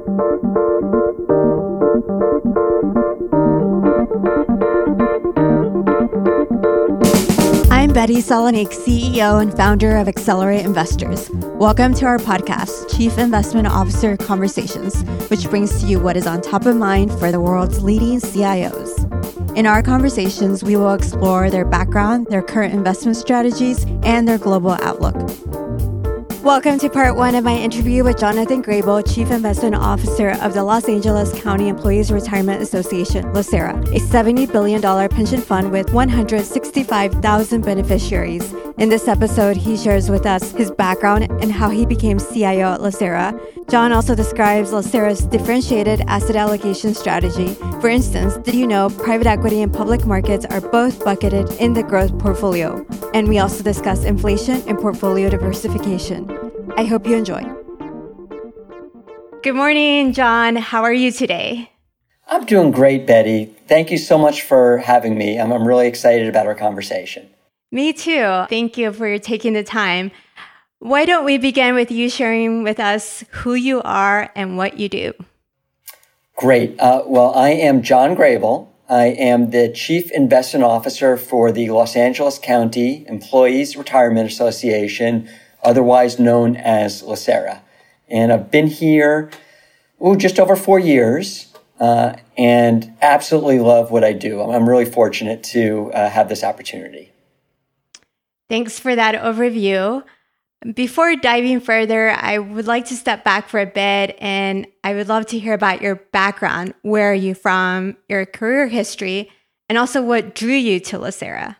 I'm Betty Salonik, CEO and founder of Accelerate Investors. Welcome to our podcast, Chief Investment Officer Conversations, which brings to you what is on top of mind for the world's leading CIOs. In our conversations, we will explore their background, their current investment strategies, and their global outlook. Welcome to part one of my interview with Jonathan Grabel, Chief Investment Officer of the Los Angeles County Employees Retirement Association, LACERA, a $70 billion pension fund with 165,000 beneficiaries. In this episode, he shares with us his background and how he became CIO at LACERA. John also describes LACERA's differentiated asset allocation strategy. For instance, did you know private equity and public markets are both bucketed in the growth portfolio? And we also discuss inflation and portfolio diversification. I hope you enjoy. Good morning, John. How are you today? I'm doing great, Betty. Thank you so much for having me. I'm, I'm really excited about our conversation. Me too. Thank you for taking the time. Why don't we begin with you sharing with us who you are and what you do? Great. Uh, well, I am John Grabel. I am the Chief Investment Officer for the Los Angeles County Employees Retirement Association, otherwise known as LACERA. And I've been here ooh, just over four years uh, and absolutely love what I do. I'm, I'm really fortunate to uh, have this opportunity. Thanks for that overview. Before diving further, I would like to step back for a bit and I would love to hear about your background. Where are you from, your career history, and also what drew you to LACERA?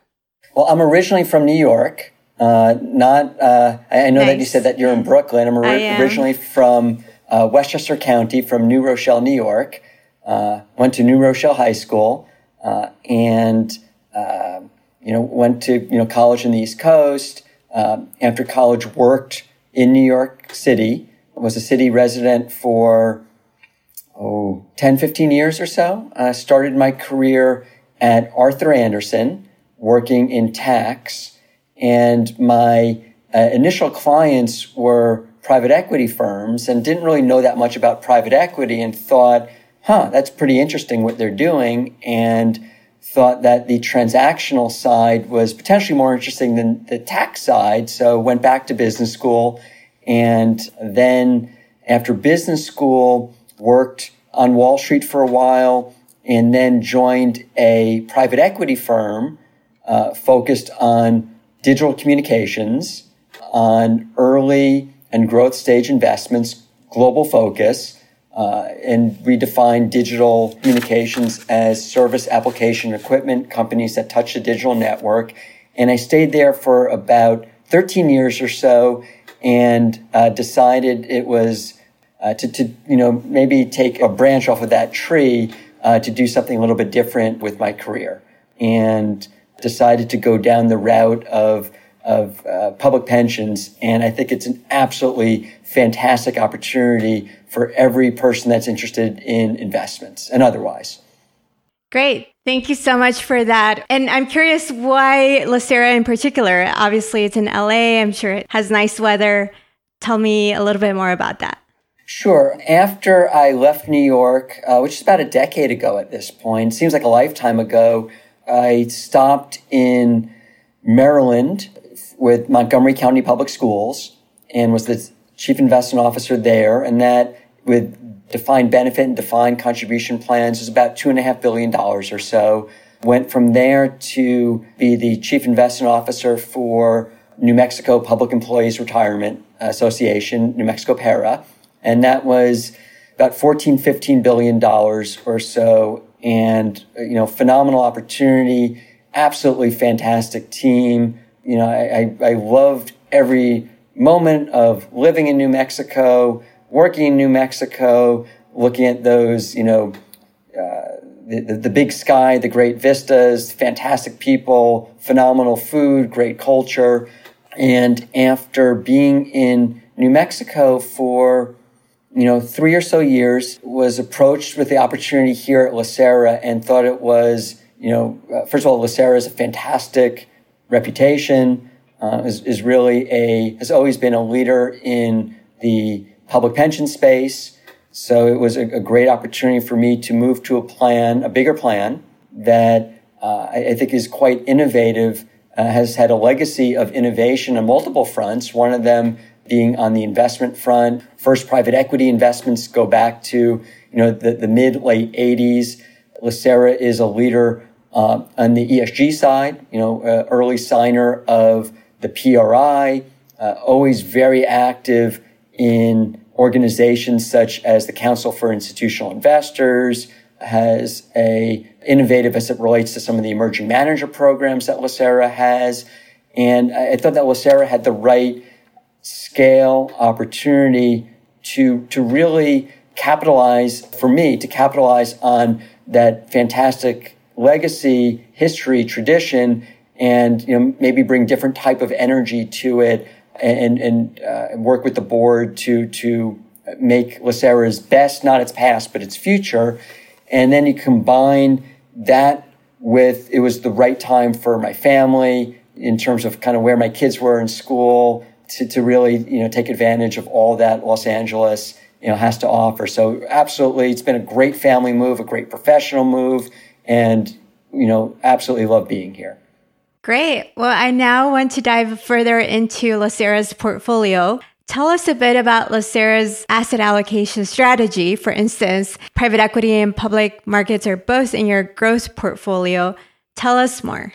Well, I'm originally from New York. Uh, not, uh, I know nice. that you said that you're in Brooklyn. I'm ori- originally from uh, Westchester County, from New Rochelle, New York. Uh, went to New Rochelle High School uh, and uh, you know, went to, you know, college in the East Coast. Um, after college, worked in New York City, was a city resident for, oh, 10, 15 years or so. I started my career at Arthur Andersen, working in tax. And my uh, initial clients were private equity firms and didn't really know that much about private equity and thought, huh, that's pretty interesting what they're doing. And thought that the transactional side was potentially more interesting than the tax side. So went back to business school and then after business school worked on Wall Street for a while and then joined a private equity firm uh, focused on digital communications, on early and growth stage investments, global focus, uh, and we define digital communications as service application equipment companies that touch the digital network. And I stayed there for about 13 years or so and uh, decided it was uh, to, to, you know, maybe take a branch off of that tree uh, to do something a little bit different with my career. And decided to go down the route of of uh, public pensions. And I think it's an absolutely fantastic opportunity for every person that's interested in investments and otherwise. Great. Thank you so much for that. And I'm curious why LACERA in particular. Obviously, it's in LA. I'm sure it has nice weather. Tell me a little bit more about that. Sure. After I left New York, uh, which is about a decade ago at this point, seems like a lifetime ago, I stopped in Maryland with Montgomery County Public Schools and was the chief investment officer there. And that with defined benefit and defined contribution plans was about two and a half billion dollars or so. Went from there to be the chief investment officer for New Mexico Public Employees Retirement Association, New Mexico PERA. And that was about 14, 15 billion dollars or so. And, you know, phenomenal opportunity, absolutely fantastic team, you know, I, I, I loved every moment of living in New Mexico, working in New Mexico, looking at those, you know, uh, the, the big sky, the great vistas, fantastic people, phenomenal food, great culture. And after being in New Mexico for, you know, three or so years, was approached with the opportunity here at LACERA and thought it was, you know, uh, first of all, LACERA is a fantastic reputation, uh, is, is really a, has always been a leader in the public pension space. So it was a, a great opportunity for me to move to a plan, a bigger plan that uh, I, I, think is quite innovative, uh, has had a legacy of innovation on multiple fronts. One of them being on the investment front. First private equity investments go back to, you know, the, the mid late 80s. Lacera is a leader uh, on the ESG side, you know, uh, early signer of the PRI, uh, always very active in organizations such as the Council for Institutional Investors, has a innovative as it relates to some of the emerging manager programs that Lacera has. And I thought that Lacera had the right scale opportunity to, to really capitalize, for me, to capitalize on that fantastic legacy, history, tradition, and you know maybe bring different type of energy to it, and and uh, work with the board to to make Lacera's best, not its past, but its future, and then you combine that with it was the right time for my family in terms of kind of where my kids were in school to, to really you know take advantage of all that Los Angeles you know has to offer. So absolutely, it's been a great family move, a great professional move, and you know absolutely love being here. Great. Well, I now want to dive further into Lacera's portfolio. Tell us a bit about Lacera's asset allocation strategy. For instance, private equity and public markets are both in your growth portfolio. Tell us more.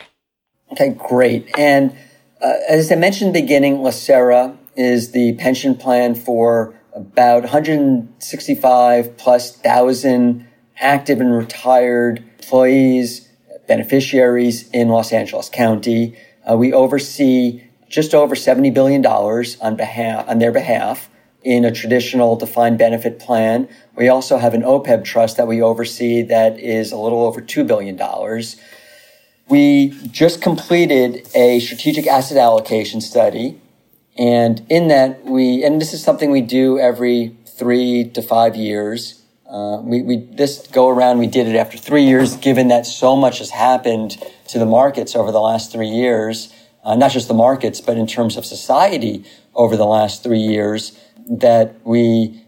Okay, great. And uh, as I mentioned in the beginning, Lacera is the pension plan for about 165 plus thousand active and retired employees, beneficiaries in Los Angeles County. Uh, we oversee just over $70 billion on behalf, on their behalf in a traditional defined benefit plan. We also have an OPEB trust that we oversee that is a little over $2 billion. We just completed a strategic asset allocation study. And in that we, and this is something we do every three to five years. Uh, we, we, this go around, we did it after three years, given that so much has happened to the markets over the last three years, uh, not just the markets, but in terms of society over the last three years, that we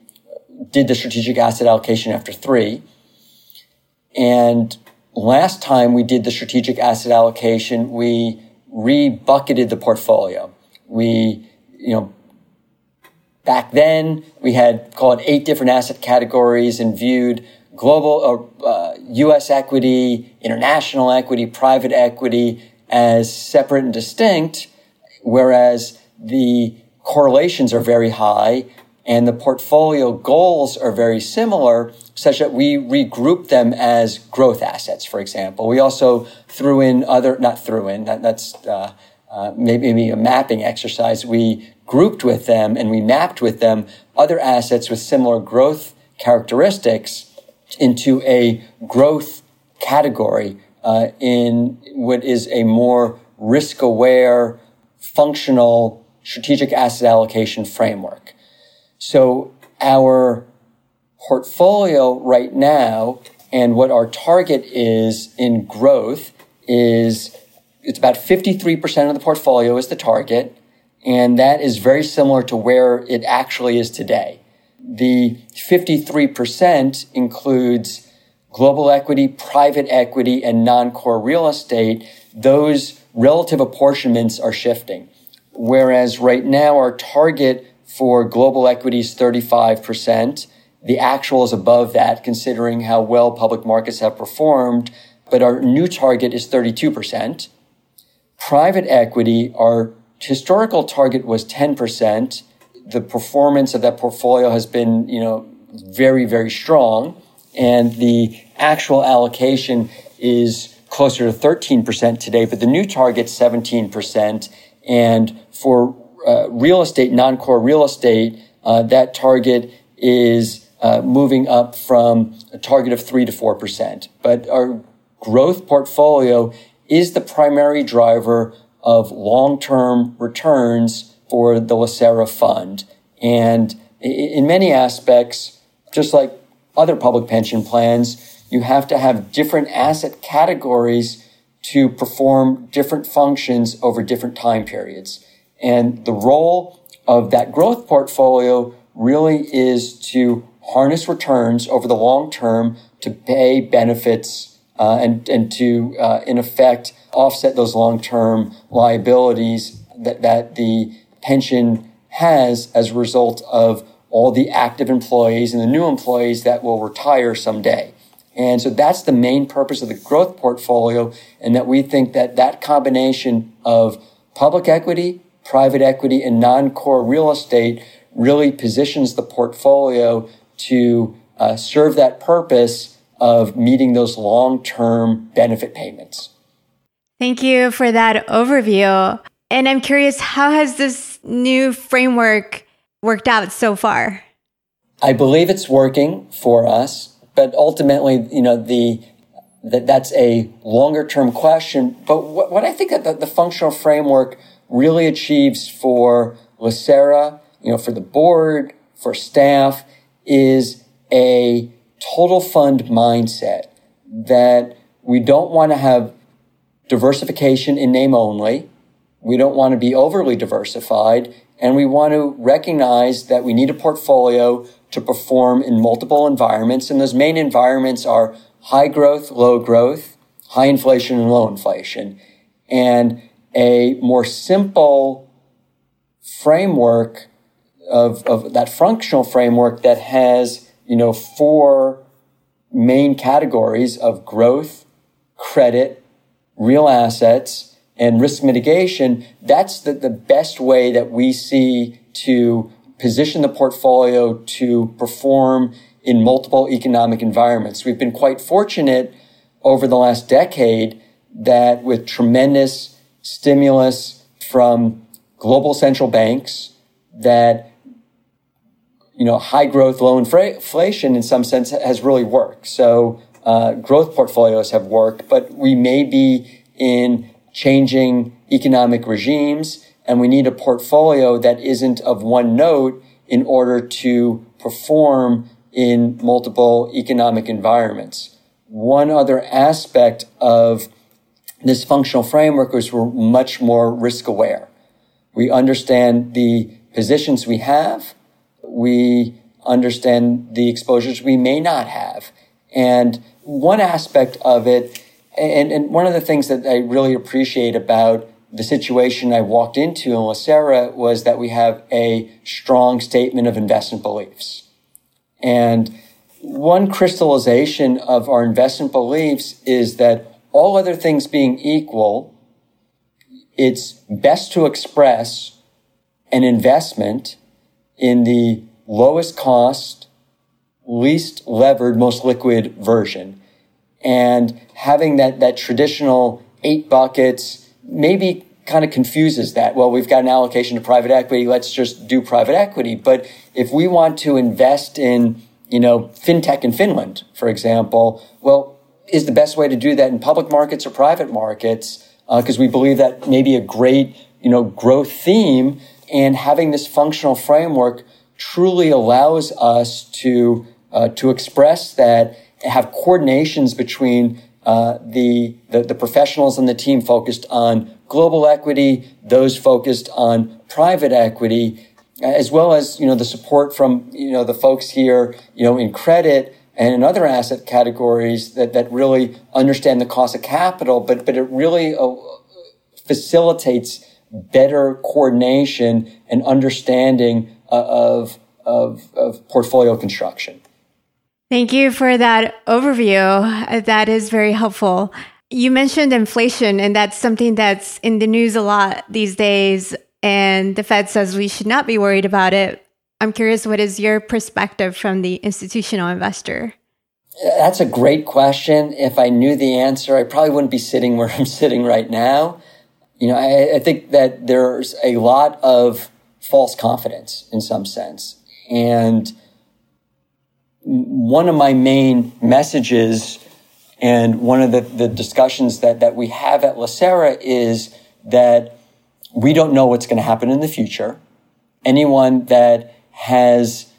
did the strategic asset allocation after three. And last time we did the strategic asset allocation, we rebucketed the portfolio. We, you know, back then we had called eight different asset categories and viewed global uh, uh, U.S. equity, international equity, private equity as separate and distinct, whereas the correlations are very high and the portfolio goals are very similar such that we regroup them as growth assets, for example. We also threw in other, not threw in, that, that's uh, uh, maybe a mapping exercise. We grouped with them and we mapped with them other assets with similar growth characteristics into a growth category uh, in what is a more risk aware, functional strategic asset allocation framework. So our portfolio right now and what our target is in growth is it's about 53% of the portfolio is the target. And that is very similar to where it actually is today. The 53% includes global equity, private equity, and non-core real estate. Those relative apportionments are shifting. Whereas right now our target for global equities, 35%. The actual is above that, considering how well public markets have performed, but our new target is 32%. Private equity, our historical target was 10%. The performance of that portfolio has been, you know, very, very strong. And the actual allocation is closer to 13% today, but the new target 17%. And for uh, real estate, non-core real estate, uh, that target is uh, moving up from a target of three to four percent. But our growth portfolio is the primary driver of long-term returns for the Lacera fund. And in many aspects, just like other public pension plans, you have to have different asset categories to perform different functions over different time periods. And the role of that growth portfolio really is to harness returns over the long term to pay benefits uh, and, and to, uh, in effect, offset those long term liabilities that, that the pension has as a result of all the active employees and the new employees that will retire someday. And so that's the main purpose of the growth portfolio. And that we think that that combination of public equity, private equity, and non-core real estate really positions the portfolio to uh, serve that purpose of meeting those long-term benefit payments. Thank you for that overview. And I'm curious, how has this new framework worked out so far? I believe it's working for us, but ultimately, you know, the that that's a longer term question. But what, what I think that the, the, functional framework really achieves for Lacera, you know, for the board, for staff, is a total fund mindset that we don't want to have diversification in name only. We don't want to be overly diversified. And we want to recognize that we need a portfolio to perform in multiple environments. And those main environments are high growth, low growth, high inflation, and low inflation. And a more simple framework of, of that functional framework that has, you know, four main categories of growth, credit, real assets, and risk mitigation, that's the, the best way that we see to position the portfolio to perform in multiple economic environments. We've been quite fortunate over the last decade that with tremendous stimulus from global central banks that you know high growth low inflation in some sense has really worked so uh, growth portfolios have worked but we may be in changing economic regimes, and we need a portfolio that isn't of one note in order to perform in multiple economic environments. One other aspect of this functional framework is we're much more risk aware. We understand the positions we have. We understand the exposures we may not have. And one aspect of it and, and one of the things that I really appreciate about the situation I walked into in Lacera was that we have a strong statement of investment beliefs. And one crystallization of our investment beliefs is that all other things being equal, it's best to express an investment in the lowest cost, least levered, most liquid version and having that, that traditional eight buckets maybe kind of confuses that. Well, we've got an allocation to private equity. Let's just do private equity. But if we want to invest in, you know, fintech in Finland, for example, well, is the best way to do that in public markets or private markets? Because uh, we believe that may be a great, you know, growth theme and having this functional framework truly allows us to, uh, to express that have coordinations between uh, the, the, the professionals on the team focused on global equity, those focused on private equity, as well as you know the support from you know the folks here you know in credit and in other asset categories that that really understand the cost of capital, but but it really uh, facilitates better coordination and understanding uh, of, of, of portfolio construction. Thank you for that overview. That is very helpful. You mentioned inflation, and that's something that's in the news a lot these days. And the Fed says we should not be worried about it. I'm curious, what is your perspective from the institutional investor? That's a great question. If I knew the answer, I probably wouldn't be sitting where I'm sitting right now. You know, I, I think that there's a lot of false confidence in some sense. And one of my main messages and one of the, the discussions that, that we have at Lacera is that we don't know what's going to happen in the future. Anyone that has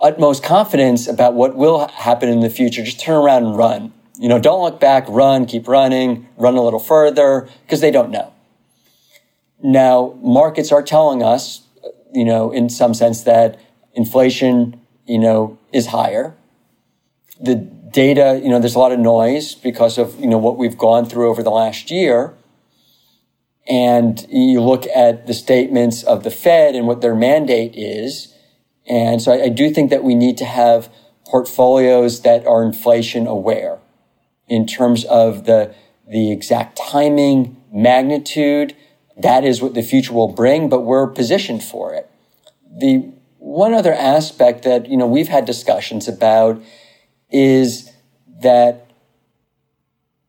utmost confidence about what will happen in the future, just turn around and run. You know, don't look back, run, keep running, run a little further, because they don't know. Now, markets are telling us, you know, in some sense that inflation you know, is higher. The data, you know, there's a lot of noise because of, you know, what we've gone through over the last year. And you look at the statements of the Fed and what their mandate is. And so I, I do think that we need to have portfolios that are inflation aware in terms of the, the exact timing, magnitude. That is what the future will bring, but we're positioned for it. The one other aspect that, you know, we've had discussions about is that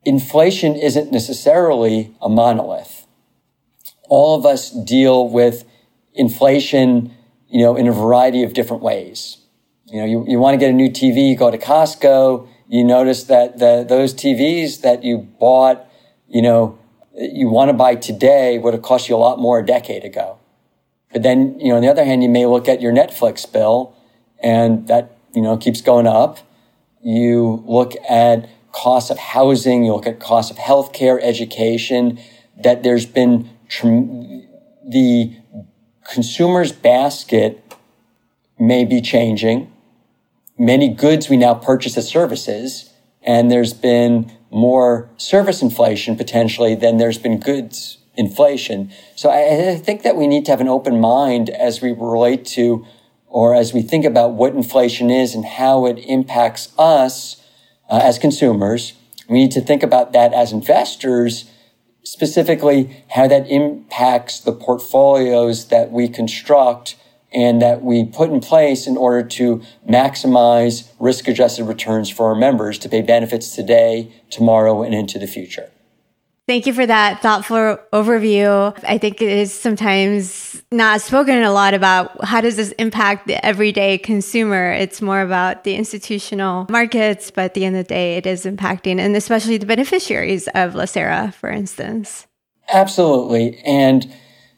inflation isn't necessarily a monolith. All of us deal with inflation, you know, in a variety of different ways. You know, you, you want to get a new TV, you go to Costco, you notice that the, those TVs that you bought, you know, you want to buy today would have cost you a lot more a decade ago. But then, you know, on the other hand, you may look at your Netflix bill and that, you know, keeps going up. You look at cost of housing, you look at cost of healthcare, education, that there's been the consumer's basket may be changing. Many goods we now purchase as services, and there's been more service inflation potentially than there's been goods inflation. So I, I, think that we need to have an open mind as we relate to or as we think about what inflation is and how it impacts us uh, as consumers. We need to think about that as investors, specifically how that impacts the portfolios that we construct and that we put in place in order to maximize risk adjusted returns for our members to pay benefits today, tomorrow, and into the future. Thank you for that thoughtful overview. I think it is sometimes not spoken a lot about how does this impact the everyday consumer. It's more about the institutional markets, but at the end of the day, it is impacting, and especially the beneficiaries of Lacera, for instance. Absolutely. And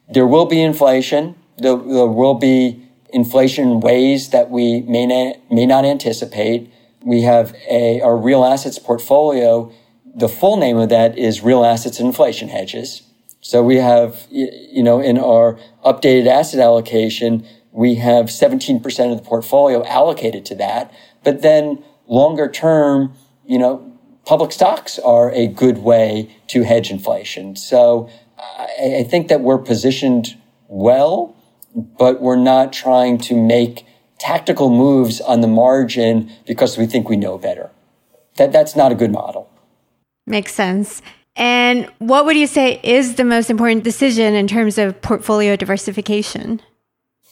there will be inflation. There, there will be inflation ways that we may not, may not anticipate. We have a, our real assets portfolio the full name of that is real assets inflation hedges. So we have, you know, in our updated asset allocation, we have 17% of the portfolio allocated to that. But then longer term, you know, public stocks are a good way to hedge inflation. So I, I think that we're positioned well, but we're not trying to make tactical moves on the margin because we think we know better. That, that's not a good model. Makes sense. And what would you say is the most important decision in terms of portfolio diversification?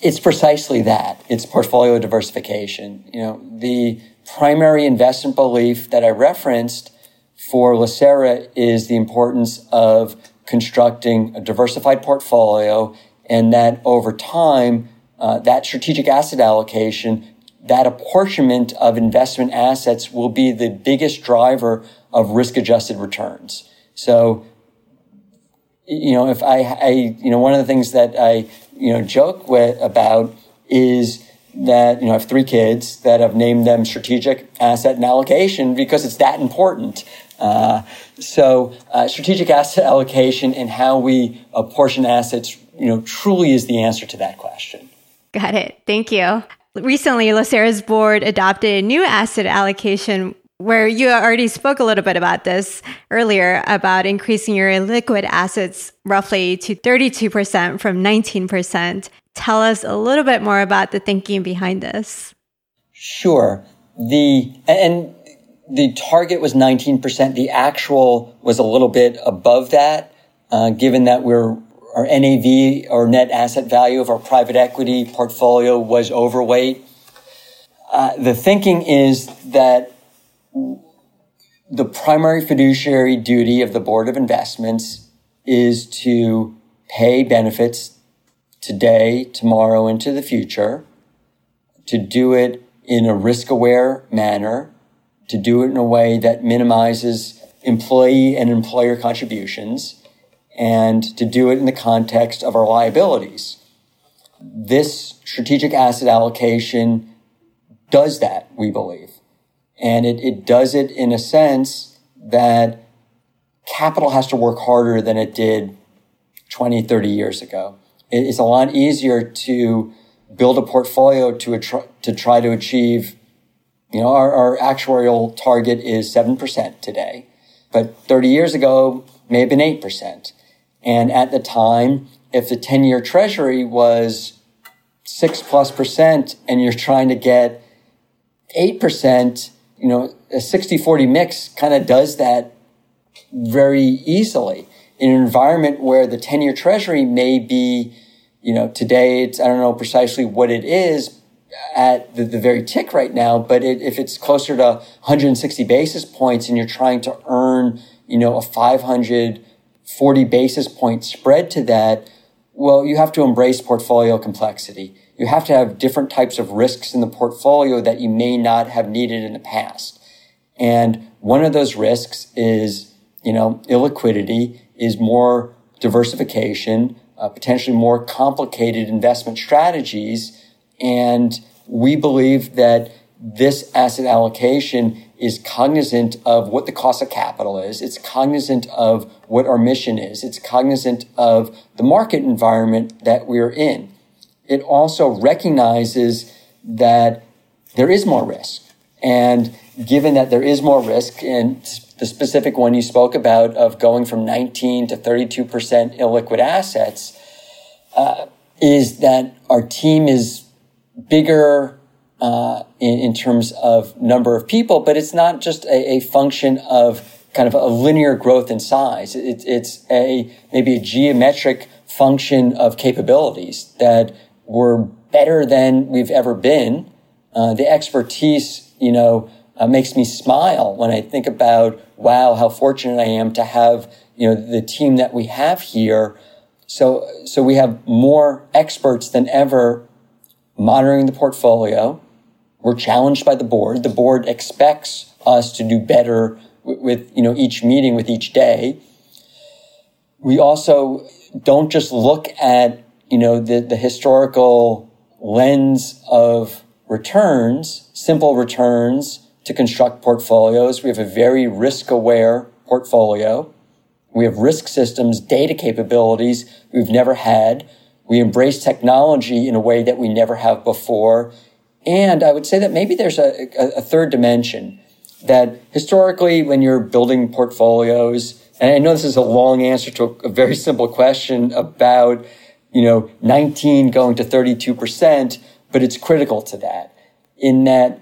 It's precisely that. It's portfolio diversification. You know, the primary investment belief that I referenced for Lacera is the importance of constructing a diversified portfolio and that over time, uh, that strategic asset allocation, that apportionment of investment assets will be the biggest driver of risk adjusted returns. So, you know, if I, I, you know, one of the things that I, you know, joke with about is that, you know, I have three kids that I've named them strategic asset and allocation because it's that important. Uh, so, uh, strategic asset allocation and how we apportion assets, you know, truly is the answer to that question. Got it. Thank you. Recently, Lacera's board adopted a new asset allocation where you already spoke a little bit about this earlier about increasing your liquid assets roughly to 32% from 19%. Tell us a little bit more about the thinking behind this. Sure. The and the target was 19%. The actual was a little bit above that, uh, given that we're our NAV or net asset value of our private equity portfolio was overweight. Uh, the thinking is that the primary fiduciary duty of the Board of Investments is to pay benefits today, tomorrow, into the future, to do it in a risk aware manner, to do it in a way that minimizes employee and employer contributions, and to do it in the context of our liabilities. This strategic asset allocation does that, we believe. And it, it does it in a sense that capital has to work harder than it did 20, 30 years ago. It's a lot easier to build a portfolio to, to try to achieve, you know, our, our actuarial target is 7% today. But 30 years ago, may have been 8%. And at the time, if the 10 year treasury was six plus percent and you're trying to get 8%, you know, a 60 40 mix kind of does that very easily. In an environment where the 10 year treasury may be, you know, today it's, I don't know precisely what it is at the, the very tick right now, but it, if it's closer to 160 basis points and you're trying to earn, you know, a 540 basis point spread to that, well, you have to embrace portfolio complexity. You have to have different types of risks in the portfolio that you may not have needed in the past. And one of those risks is, you know, illiquidity is more diversification, uh, potentially more complicated investment strategies. And we believe that this asset allocation is cognizant of what the cost of capital is. It's cognizant of what our mission is. It's cognizant of the market environment that we're in. It also recognizes that there is more risk. And given that there is more risk, and the specific one you spoke about of going from 19 to 32% illiquid assets, uh, is that our team is bigger uh, in, in, terms of number of people, but it's not just a, a function of kind of a linear growth in size. It, it's a maybe a geometric function of capabilities that were better than we've ever been. Uh, the expertise, you know, uh, makes me smile when I think about, wow, how fortunate I am to have, you know, the team that we have here. So, so we have more experts than ever monitoring the portfolio. We're challenged by the board. The board expects us to do better with, you know, each meeting, with each day. We also don't just look at, you know, the, the historical lens of returns, simple returns to construct portfolios. We have a very risk aware portfolio. We have risk systems, data capabilities we've never had. We embrace technology in a way that we never have before. And I would say that maybe there's a, a, a third dimension that historically, when you're building portfolios, and I know this is a long answer to a, very simple question about, you know, 19 going to 32%, but it's critical to that in that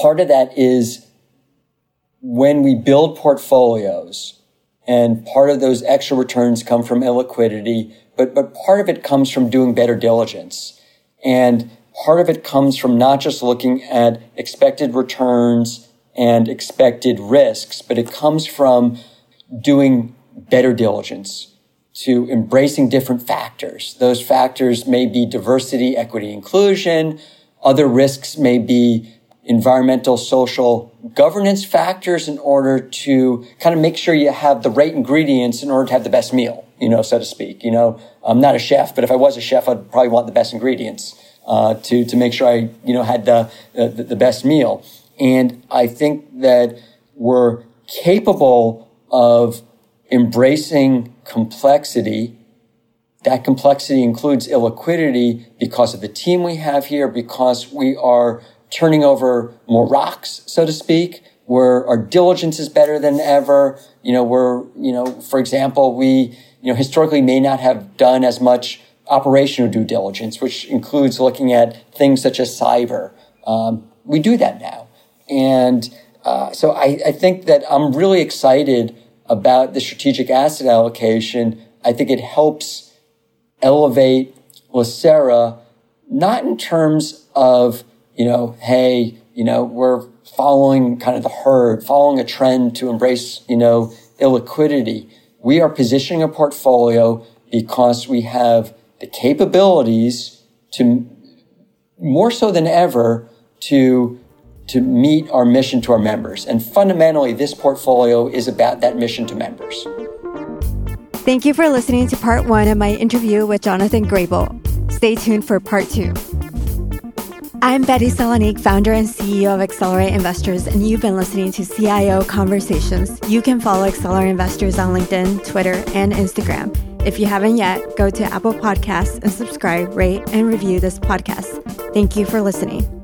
part of that is when we build portfolios and part of those extra returns come from illiquidity, but, but part of it comes from doing better diligence. And part of it comes from not just looking at expected returns and expected risks, but it comes from doing better diligence to embracing different factors. Those factors may be diversity, equity, inclusion. Other risks may be environmental, social governance factors in order to kind of make sure you have the right ingredients in order to have the best meal, you know, so to speak. You know, I'm not a chef, but if I was a chef, I'd probably want the best ingredients uh, to to make sure I, you know, had the, the the best meal. And I think that we're capable of embracing complexity. That complexity includes illiquidity because of the team we have here, because we are turning over more rocks, so to speak, where our diligence is better than ever. You know, we're, you know, for example, we, you know, historically may not have done as much operational due diligence, which includes looking at things such as cyber. Um, we do that now. And uh, so I, I think that I'm really excited about the strategic asset allocation. I think it helps elevate Lacera, not in terms of you know, hey, you know, we're following kind of the herd, following a trend to embrace, you know, illiquidity. We are positioning a portfolio because we have the capabilities to more so than ever to to meet our mission to our members. And fundamentally, this portfolio is about that mission to members. Thank you for listening to part one of my interview with Jonathan Grabel. Stay tuned for part two. I'm Betty Salonique, founder and CEO of Accelerate Investors, and you've been listening to CIO Conversations. You can follow Accelerate Investors on LinkedIn, Twitter, and Instagram. If you haven't yet, go to Apple Podcasts and subscribe, rate, and review this podcast. Thank you for listening.